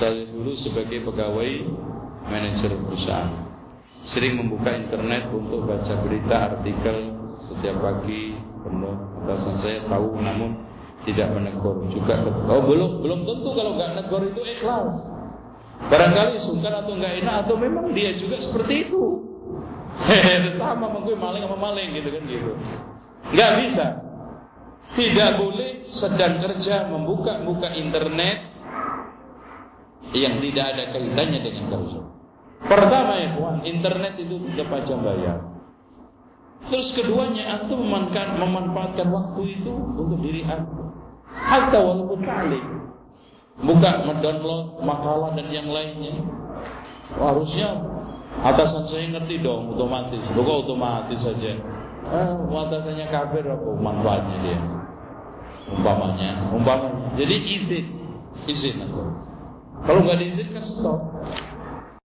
Saya dulu sebagai pegawai manajer perusahaan. Sering membuka internet untuk baca berita, artikel setiap pagi penuh atasan saya tahu namun tidak menegur. Juga oh belum belum tentu kalau nggak negur itu ikhlas. Barangkali sungkan atau nggak enak atau memang dia juga seperti itu sama mungkin maling sama maling gitu kan gitu. Nggak bisa. Tidak boleh sedang kerja membuka-buka internet yang tidak ada kaitannya dengan kerja. Pertama ya internet itu pajak bayar. Terus keduanya antum memanfaatkan, waktu itu untuk diri antum. Hatta walaupun kali buka mendownload makalah dan yang lainnya. Wah, harusnya atasan saya ngerti dong otomatis. Bukan otomatis saja. Eh, atasannya kafir apa manfaatnya dia? Umpamanya, umpamanya. Jadi izin, izin aku. Kalau nggak diizinkan stop.